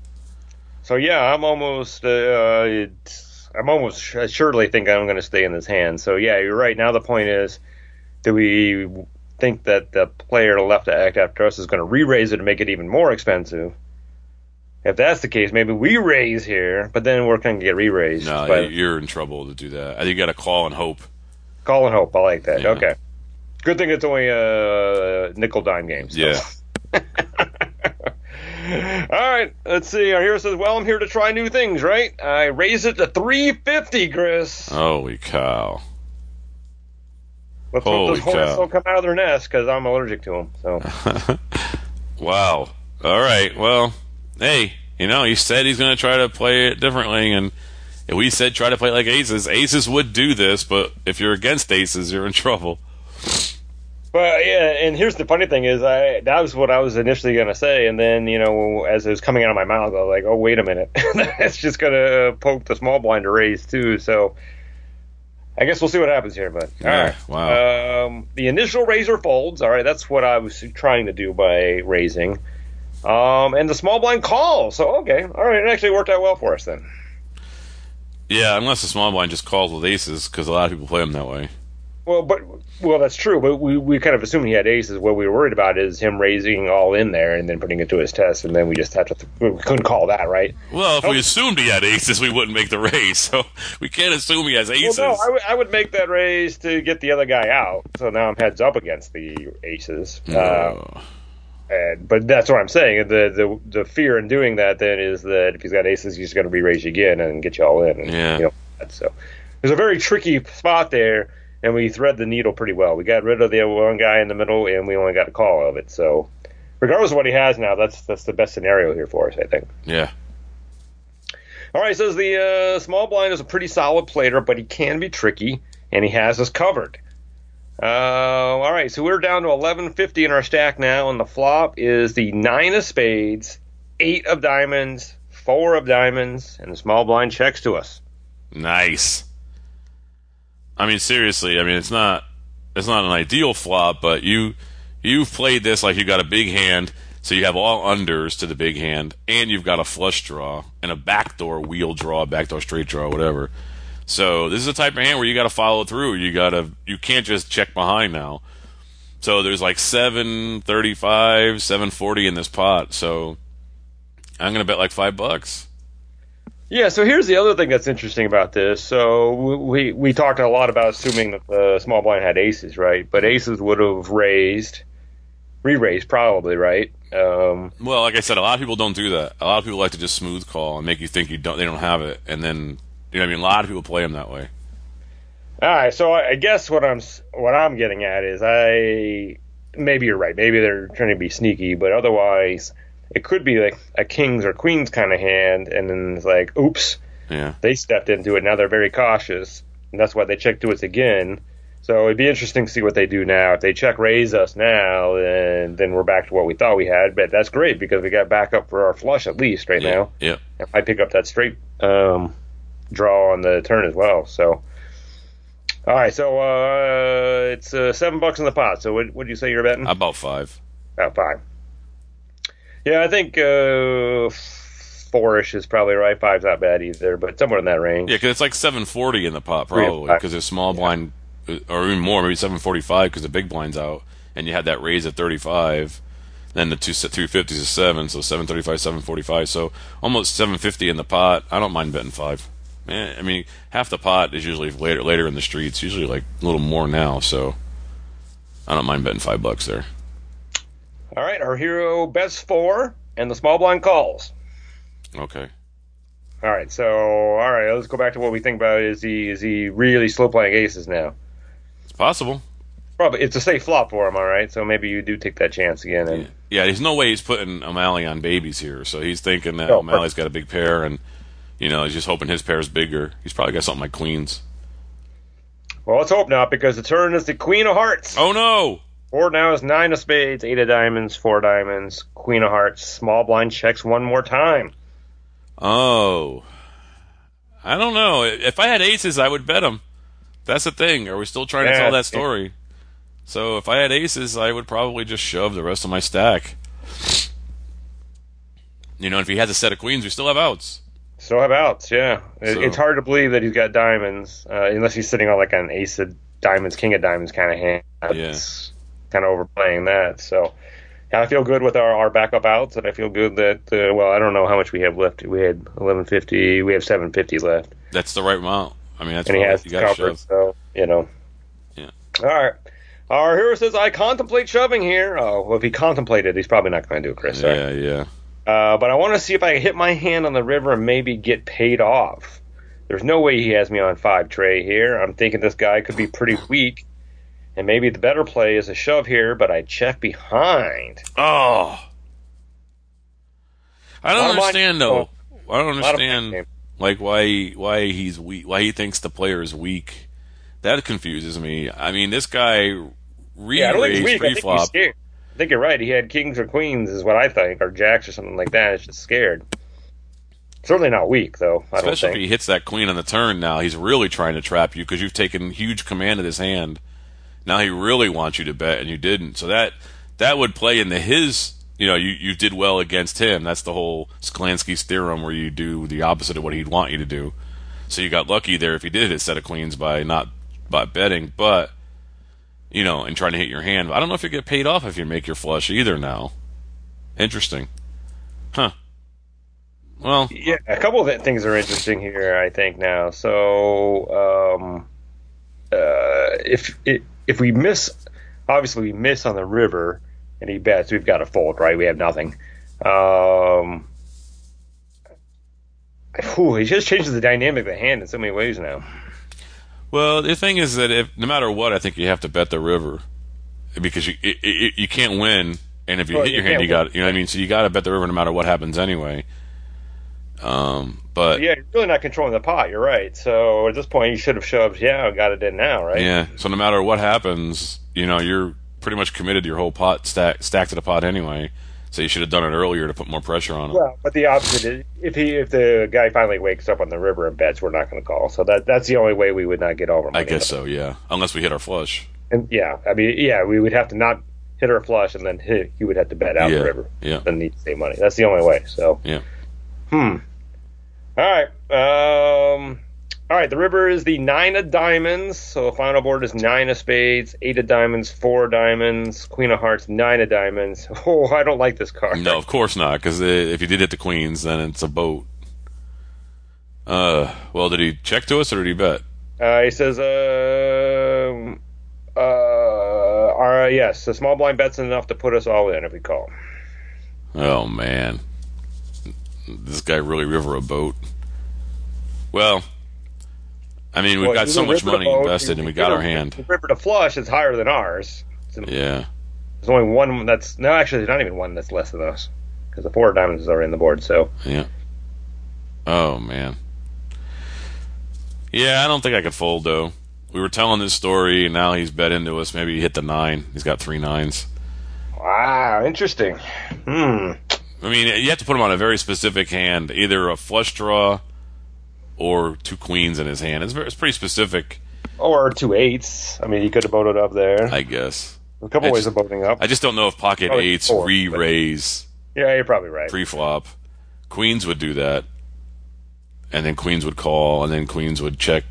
So yeah, I'm almost uh, it's, I'm almost surely think I'm going to stay in this hand. So yeah, you're right. Now the point is, do we think that the player left to act after us is going to re-raise it to make it even more expensive? If that's the case, maybe we raise here, but then we're going to get re-raised. No, But you're in trouble to do that. I think you got to call and hope. call and hope. I like that. Yeah. Okay. Good thing it's only a nickel dime game. so. Yeah. <laughs> All right, let's see. Our hero says, "Well, I'm here to try new things, right? I raise it to 350, Chris. Holy cow! Let's Holy hope those hornets don't come out of their nest because I'm allergic to them. So <laughs> Wow. All right. Well, hey, you know, he said he's going to try to play it differently, and if we said try to play like aces. Aces would do this, but if you're against aces, you're in trouble. But yeah, and here's the funny thing is, I that was what I was initially gonna say, and then you know, as it was coming out of my mouth, I was like, oh wait a minute, <laughs> it's just gonna poke the small blind to raise too. So I guess we'll see what happens here. But all Yeah, right, wow. Um, the initial raiser folds. All right, that's what I was trying to do by raising. Um, and the small blind calls. So okay, all right, it actually worked out well for us then. Yeah, unless the small blind just calls with aces, because a lot of people play them that way. Well, but well, that's true. But we, we kind of assumed he had aces. What we were worried about is him raising all in there and then putting it to his test, and then we just had to. Th- we couldn't call that, right? Well, if Oh. we assumed he had aces, <laughs> we wouldn't make the raise. So we can't assume he has Well, aces. no, I would- make that raise to get the other guy out. So now I'm heads up against the aces. Uh, Oh. and, but that's what I'm saying. The, the the fear in doing that then is that if he's got aces, he's going to re-raise you again and get you all in. And, Yeah. You know, so there's a very tricky spot there, and we thread the needle pretty well. We got rid of the one guy in the middle, and we only got a call of it. So regardless of what he has now, that's that's the best scenario here for us, I think. yeah. All right, says the uh, small blind is a pretty solid player, but he can be tricky, and he has us covered. Uh, all right, so we're down to 1150 in our stack now, and the flop is the nine of spades, eight of diamonds, four of diamonds, and the small blind checks to us. Nice. I mean, seriously. I mean, it's not it's not an ideal flop, but you you've played this like you got a big hand, so you have all unders to the big hand, and you've got a flush draw and a backdoor wheel draw, backdoor straight draw, whatever. So this is a type of hand where you got to follow through. You got to you can't just check behind now. So there's like seven thirty five, seven forty in this pot. So I'm gonna bet like five bucks. Yeah, so here's the other thing that's interesting about this. So we we talked a lot about assuming that the small blind had aces, right? But aces would have raised, re-raised probably, right? Um, Well, like I said, a lot of people don't do that. A lot of people like to just smooth call and make you think you don't. They don't have it, and then you know, what I mean, a lot of people play them that way. All right, so I I guess what I'm what I'm getting at is I maybe you're right. Maybe they're trying to be sneaky, but otherwise it could be like a kings or queens kind of hand, and then it's like, oops, Yeah, they stepped into it. Now they're very cautious, and that's why they check to us again. So it'd be interesting to see what they do now. If they check raise us now, then then we're back to what we thought we had. But that's great because we got backup for our flush at least right yeah, now. yeah. If I pick up that straight um, draw on the turn as well. So, all right. So uh, it's uh, seven bucks in the pot. So what would you say you're betting? About five. About five. Yeah, I think uh, four-ish is probably right. Five's not bad either, but somewhere in that range. Yeah, because it's like seven forty in the pot probably because there's small blind, uh, or even more, maybe seven forty five because the big blind's out, and you had that raise at thirty five. Then the two two fifties is seven, so seven thirty five, seven forty five, so almost seven fifty in the pot. I don't mind betting five. Man, I mean, half the pot is usually later later in the streets. Usually like a little more now, so I don't mind betting five bucks there. All right, our hero bets four, and the small blind calls. Okay. All right, so all right, let's go back to what we think about. Is he is he really slow playing aces now? It's possible. Probably it's a safe flop for him, all right. So maybe you do take that chance again. And Yeah, there's no way he's putting O'Malley on babies here. So he's thinking that No, O'Malley's got a big pair, and you know he's just hoping his pair's bigger. He's probably got something like queens. well, let's hope not, because the turn is the Queen of Hearts. Oh no! Board now is nine of spades, eight of diamonds, four diamonds, Queen of Hearts. Small blind checks one more time. Oh, I don't know. If I had aces, I would bet him. That's the thing. Are we still trying to tell that story? So if I had aces, I would probably just shove the rest of my stack. You know, if he has a set of queens, we still have outs. Still have outs, yeah. It, So- It's hard to believe that he's got diamonds, uh, unless he's sitting on like an ace of diamonds, king of diamonds kind of hand. That's kind of overplaying that. So yeah, I feel good with our, our backup outs, and I feel good that uh, well, I don't know how much we have left. We had eleven fifty. We have seven fifty left, That's the right amount. I mean, that's and he what has you got to covered. So you know. Yeah. All right. Our hero says, "I contemplate shoving here." Oh, well, if he contemplated, he's probably not going to do it, Chris. Yeah, yeah. Uh, but I want to see if I can hit my hand on the river and maybe get paid off. There's no way he has me on five trey here. I'm thinking this guy could be pretty weak, and maybe the better play is a shove here. But I check behind. Oh, I don't understand though. Oh, I don't A lot of understand like why why he's weak. Why he thinks the player is weak. That confuses me. I mean, this guy Yeah, think he's re-raised weak. I think pre-flop. scared. I think you're right. He had kings or queens, is what I think, or jacks or something like that. It's just scared. Certainly not weak, though. I don't Especially if he hits that queen on the turn. Now he's really trying to trap you because you've taken huge command of his hand. Now he really wants you to bet, and you didn't. So that that would play into his. You know, you, you did well against him. That's the whole Sklansky's theorem, where you do the opposite of what he'd want you to do. So you got lucky there if he did hit a set of queens by not by betting, but you know, and trying to hit your hand. I don't know if you get paid off if you make your flush either. Now, interesting, huh? Well, Yeah, a couple of things are interesting here. I think now. So, um, uh, if it, if we miss, obviously we miss on the river, and he bets, we've got to fold, right? We have nothing. Um, whew, he just changes the dynamic of the hand in so many ways now. Well, the thing is that if no matter what, I think you have to bet the river because you it, it, you can't win, and if you Well, hit you your hand, you got you know what I mean. So you got to bet the river no matter what happens anyway. Um, but Yeah, you're really not controlling the pot. You're right. So at this point, you should have shoved. Yeah, I got it in now, right? yeah, so no matter what happens, you know you're pretty much committed to your whole pot stack stacked to the pot anyway. So you should have done it earlier to put more pressure on him. Well, but the opposite is if he if the guy finally wakes up on the river and bets, we're not going to call. So that that's the only way we would not get over. I guess so, yeah. Unless we hit our flush. And yeah, I mean, yeah, we would have to not hit our flush, and then hit, he would have to bet out Yeah, the river. yeah. Then need to save money. That's the only way. So Yeah. hmm. All right. Um. All right. The river is the nine of diamonds. So the final board is nine of spades, eight of diamonds, four of diamonds, queen of hearts, nine of diamonds. <laughs> Oh, I don't like this card. No, of course not. Because if you did hit the queens, then it's a boat. Uh, well, did he check to us or did he bet? Uh, he says, um, uh, uh, yes, the small blind bet's enough to put us all in if we call. Oh man, this guy really river a boat. Well, I mean, we've Well, got so much money boat, invested, and we got our hand. the River to flush is higher than ours. Yeah, There's only one that's no, actually, there's not even one that's less than us because the four diamonds is already in the board. So yeah. Oh man. Yeah, I don't think I could fold though. We were telling this story, and now he's bet into us. Maybe he hit the nine. He's got three nines. wow, interesting. Hmm. I mean, you have to put him on a very specific hand, either a flush draw or two queens in his hand. It's, very, it's pretty specific, Or two eights. I mean, he could have voted up there. I guess. a couple I ways just- of voting up. I just don't know if pocket Probably eights four, re-raise yeah, you're probably right. pre-flop. Queens would do that, and then queens would call, and then queens would check,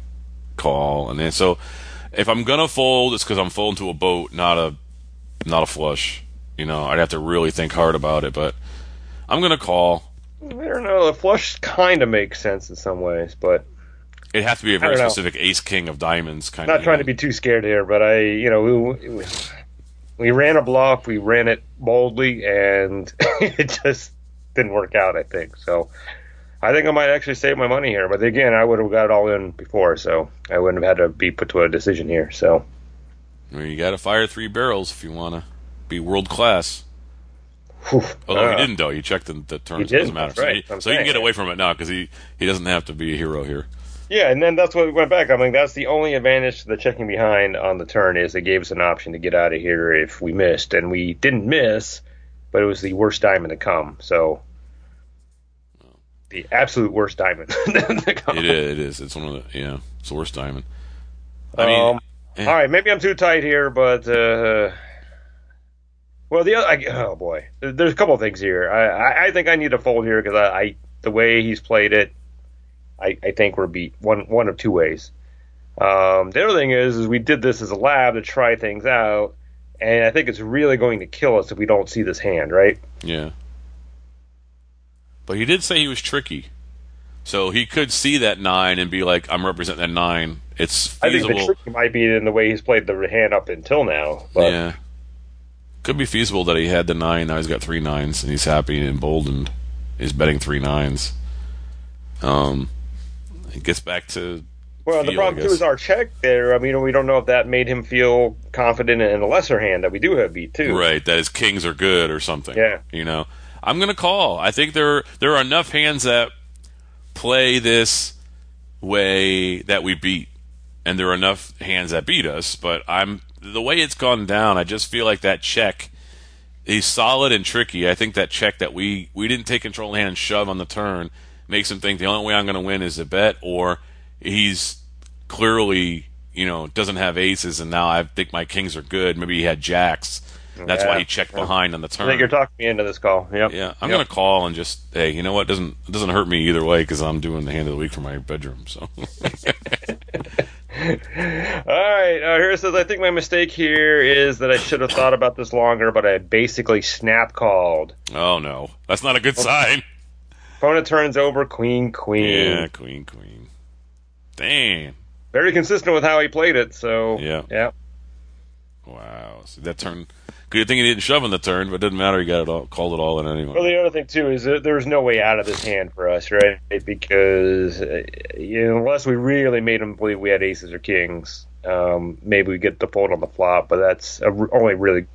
call, and then so if I'm gonna fold, it's because I'm folding to a boat, not a not a flush. You know, I'd have to really think hard about it, but I'm gonna call. I don't know. The flush kind of makes sense in some ways, but It'd have to be a very know. specific ace king of diamonds kind not of. trying to be too scared here, but I, you know, we, we, ran a bluff, we ran it boldly, and <laughs> it just didn't work out. I think so. I think I might actually save my money here, but again, I would have got it all in before, so I wouldn't have had to be put to a decision here. So mean, you got to fire three barrels if you want to be world class. Although Uh, he didn't, though. He checked the, the turns. It doesn't matter. So, right. he, so he can get away from it now because he, he doesn't have to be a hero here. Yeah, and then that's what we went back. I mean, that's the only advantage to the checking behind on the turn is it gave us an option to get out of here if we missed, and we didn't miss, but it was the worst diamond to come. So the absolute worst diamond <laughs> to come. It is. It is. It's one of the yeah. It's the worst diamond. I mean, Um, eh. all right, maybe I'm too tight here, but uh, well, the other, I, oh boy, there's a couple of things here. I, I, I think I need to fold here because I, I the way he's played it, I, I think we're beat one one of two ways. Um, the other thing is, is we did this as a lab to try things out, and I think it's really going to kill us if we don't see this hand, right? Yeah. But he did say he was tricky. So he could see that nine and be like, I'm representing that nine. It's I think the trick might be in the way he's played the hand up until now, but yeah. Could be feasible that he had the nine, now he's got three nines, and he's happy and emboldened. He's betting three nines. Um, it gets back to. Well, the feel, I problem too is our check there. I mean, we don't know if that made him feel confident in a lesser hand that we do have beat too. Right, that his kings are good or something. Yeah. You know, I'm gonna call. I think there there are enough hands that play this way that we beat, and there are enough hands that beat us. But I'm the way it's gone down. I just feel like that check. He's solid and tricky. I think that check that we we didn't take control of the hand and shove on the turn makes him think the only way I'm going to win is to bet, or he's clearly you know doesn't have aces, and now I think my kings are good. Maybe he had jacks. That's why he checked behind on the turn. I think you're talking me into this call. Yep. Yeah, I'm Yep. gonna call and just hey, you know what? Doesn't doesn't hurt me either way because I'm doing the hand of the week for my bedroom. So <laughs> <laughs> right. Uh, here it says, I think my mistake here is that I should have thought about this longer, but I basically snap called. oh no, that's not a good sign. Opponent turns over queen, queen. Yeah, queen, queen. Dang. Very consistent with how he played it. So Yeah. yeah. Wow. See that turn. Good thing he didn't shove on the turn, but it didn't matter. He got it all, called it all in anyway. Well, the other thing too is that there's no way out of this hand for us, right? Because uh, you know, unless we really made him believe we had aces or kings, um, maybe we get the fold on the flop. But that's a, only really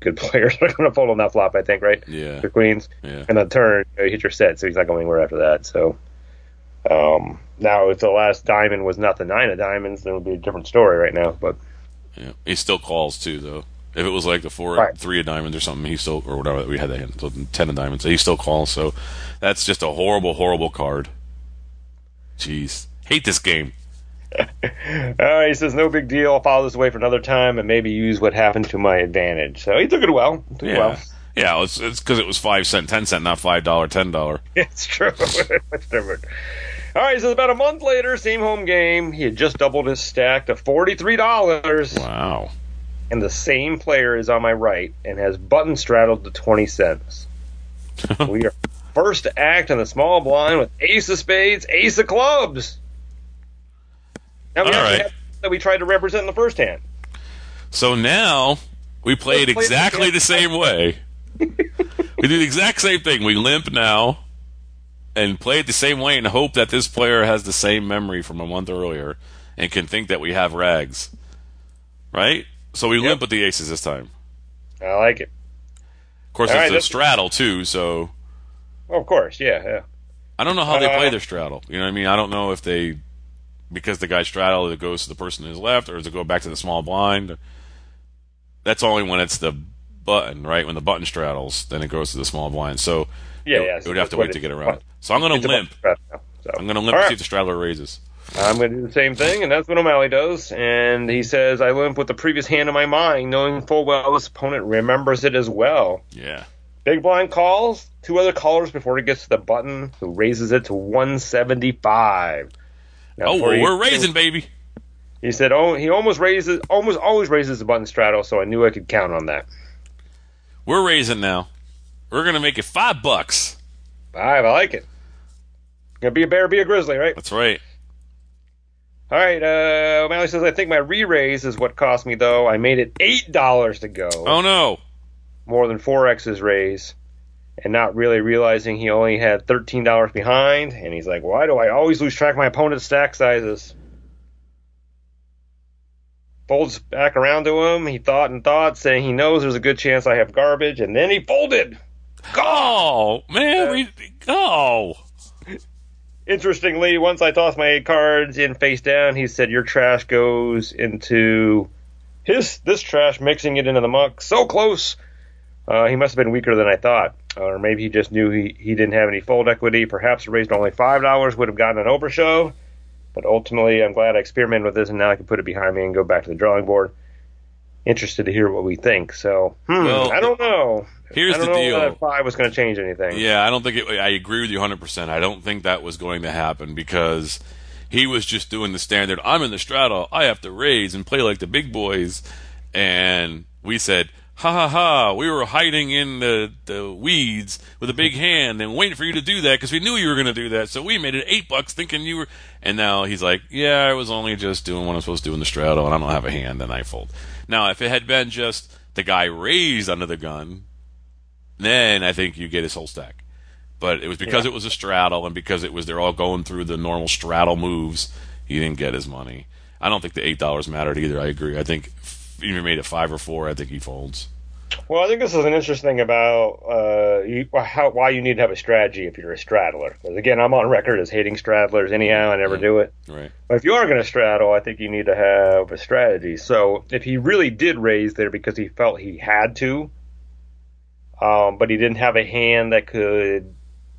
good <laughs> players are going to fold on that flop, I think, right? Yeah. The queens, Yeah. and the turn you, know, you hit your set, so he's not going anywhere after that. So um, now, if the last diamond was not the nine of diamonds, then it would be a different story right now. But Yeah. He still calls too, though. If it was like the four, Right. three of diamonds or something, he still or whatever we had that hand, so ten of diamonds, he still calls. So that's just a horrible, horrible card. Jeez, hate this game. All right, <laughs> oh, he says no big deal. I'll follow this away for another time and maybe use what happened to my advantage. So he took it well. Took it Yeah, well. yeah. It's it's because it was five cent, ten cent, not five dollar, ten dollar. <laughs> It's true. <laughs> it's different. All right, so about a month later, same home game. He had just doubled his stack to forty-three dollars, Wow. And the same player is on my right and has button straddled to twenty cents. <laughs> we are first to act in the small blind with Ace of Spades, Ace of Clubs. Now we All right. that we tried to represent in the first hand. So now we play it Let's play exactly the same way. <laughs> we do the exact same thing. We limp now and play it the same way and hope that this player has the same memory from a month earlier and can think that we have rags. Right? So we limp with the aces this time. I like it. Of course, All it's right, a straddle too, so Oh, of course, yeah, yeah. I don't know how they Uh, play their straddle. You know what I mean? I don't know if they because the guy straddle it goes to the person to his left, or does it go back to the small blind? That's only when it's the button, right? When the button straddles, then it goes to the small blind. So Yeah, it, yeah. it would have to wait to get around. So I'm going to limp. so. I'm going to limp All to see if the straddler raises. I'm going to do the same thing, and that's what O'Malley does. And he says, I limp with the previous hand in my mind, knowing full well this opponent remembers it as well. Yeah. Big blind calls, two other callers before he gets to the button, who raises it to 175. Now, Oh, he- we're raising, baby. He said, "Oh, he almost raises, almost always raises the button straddle, so I knew I could count on that." We're raising now. We're going to make it five bucks. Five, I like it. Gonna be a bear, be a grizzly, right? That's right. All right. Uh, O'Malley says, "I think my re-raise is what cost me, though. I made it eight dollars to go." Oh no. more than 4x's raise and not really realizing he only had $13 behind and he's like why do i always lose track of my opponent's stack sizes folds back around to him. He thought and thought, saying he knows there's a good chance I have garbage, and then he folded. Oh man, we oh. Interestingly, once I tossed my cards in face down, he said your trash goes into his this trash, mixing it into the muck. So close. Uh, he must have been weaker than I thought, or maybe he just knew he, he didn't have any fold equity. Perhaps raised only five dollars would have gotten an overshove. But ultimately, I'm glad I experimented with this, and now I can put it behind me and go back to the drawing board. Interested to hear what we think. So, hmm, Well, I don't know. Here's I don't the know deal. That five was going to change anything. Yeah, I don't think it, I agree with you 100%. I don't think that was going to happen because he was just doing the standard I'm in the straddle, I have to raise and play like the big boys. And we said, ha ha ha, we were hiding in the, the weeds with a big <laughs> hand and waiting for you to do that because we knew you were going to do that. So we made it eight bucks thinking you were. And now he's like, yeah, I was only just doing what I'm supposed to do in the straddle and I don't have a hand and I fold. Now, if it had been just the guy raised under the gun, then I think you get his whole stack. But it was because Yeah. it was a straddle and because it was they're all going through the normal straddle moves, he didn't get his money. I don't think the eight dollars mattered either. I agree. I think if you made it five or four, I think he folds. Well, I think this is an interesting thing about uh, you, how, why you need to have a strategy if you're a straddler. Because again, I'm on record as hating straddlers. Anyhow, I never do it. Right. But if you are going to straddle, I think you need to have a strategy. So if he really did raise there because he felt he had to, um, but he didn't have a hand that could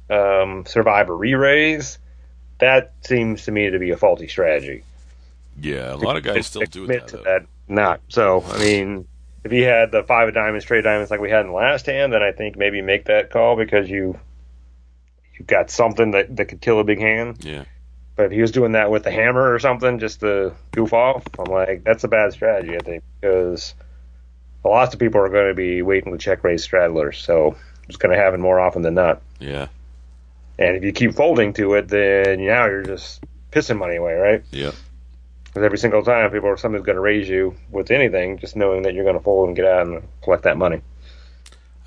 um, survive a re-raise, that seems to me to be a faulty strategy. Yeah, a lot of guys still do that. to though. that. Not so. I mean, if he had the five of diamonds, straight diamonds like we had in the last hand, then I think maybe make that call because you you got something that that could kill a big hand. Yeah. But if he was doing that with the hammer or something just to goof off, I'm like, that's a bad strategy, I think, because lots of people are going to be waiting to check raise straddlers, so it's going to happen more often than not. Yeah. And if you keep folding to it, then now you're just pissing money away, right? Yeah. Because every single time people are somebody's going to raise you with anything, just knowing that you're going to fold and get out and collect that money.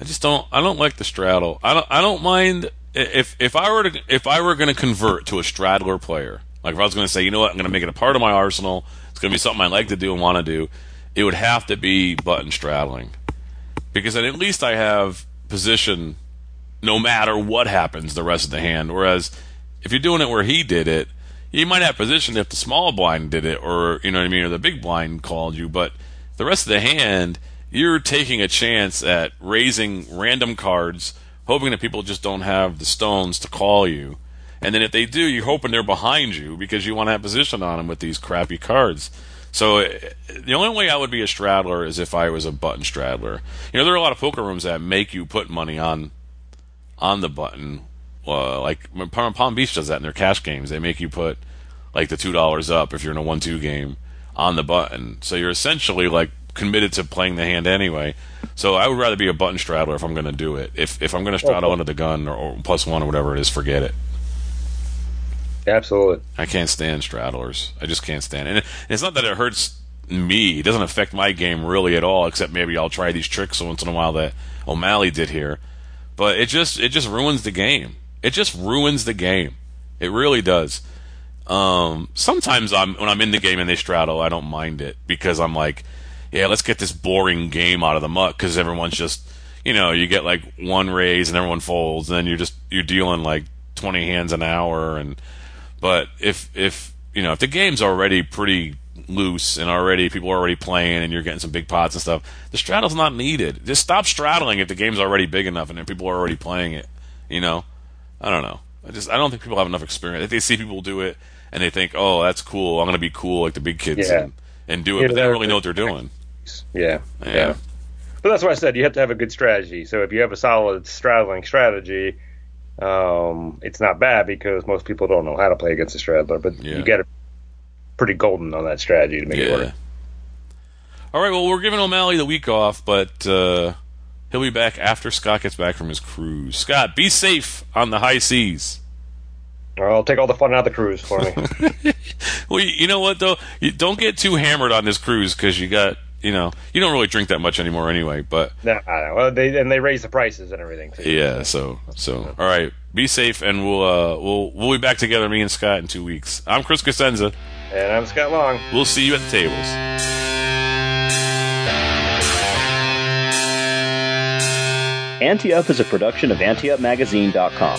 I just don't. I don't like the straddle. I don't. I don't mind if if I were to if I were going to convert to a straddler player. Like if I was going to say, you know what, I'm going to make it a part of my arsenal. It's going to be something I like to do and want to do. It would have to be button straddling, because then at least I have position, no matter what happens the rest of the hand. Whereas if you're doing it where he did it, you might have position if the small blind did it, or you know what I mean, or the big blind called you. But the rest of the hand, you're taking a chance at raising random cards, hoping that people just don't have the stones to call you. And then if they do, you're hoping they're behind you because you want to have position on them with these crappy cards. So eh, the only way I would be a straddler is if I was a button straddler. You know, there are a lot of poker rooms that make you put money on on the button. Uh, like Palm Palm Beach does that in their cash games. They make you put like the two dollars up if you're in a one-two game on the button. So you're essentially like committed to playing the hand anyway. So I would rather be a button straddler if I'm going to do it. If if I'm going to straddle Okay. under the gun or, or plus one or whatever it is, forget it. Absolutely. I can't stand straddlers. I just can't stand it. And it's not that it hurts me. It doesn't affect my game really at all, except maybe I'll try these tricks once in a while that O'Malley did here. But it just it just ruins the game. It just ruins the game. It really does. Um, sometimes I'm when I'm in the game and they straddle, I don't mind it because I'm like, yeah, let's get this boring game out of the muck because everyone's just, you know, you get like one raise and everyone folds, and then you're just you're dealing like 20 hands an hour, and but if if you know if the game's already pretty loose and already people are already playing and you're getting some big pots and stuff, the straddle's not needed. Just stop straddling if the game's already big enough and then people are already playing it. You know, I don't know. I just I don't think people have enough experience. If they see people do it and they think, oh, that's cool, I'm gonna be cool like the big kids Yeah. and, and do it, Yeah, but they don't really know what they're doing. Yeah. Yeah. Yeah. But that's why I said you have to have a good strategy. So if you have a solid straddling strategy, um, it's not bad because most people don't know how to play against a straddler, but Yeah. you get it pretty golden on that strategy to make it work. All right. Well, we're giving O'Malley the week off, but uh, he'll be back after Scott gets back from his cruise. Scott, be safe on the high seas. I'll take all the fun out of the cruise for me. <laughs> Well, you, you know what though? You don't get too hammered on this cruise because you got, you know, you don't really drink that much anymore anyway. But no, I know. Well, they and they raise the prices and everything too. yeah, so so all right. Be safe, and we'll uh we'll we'll be back together, me and Scott, in two weeks. I'm Chris Cosenza. And I'm Scott Long. We'll see you at the tables. Ante Up is a production of AnteUpMagazine.com.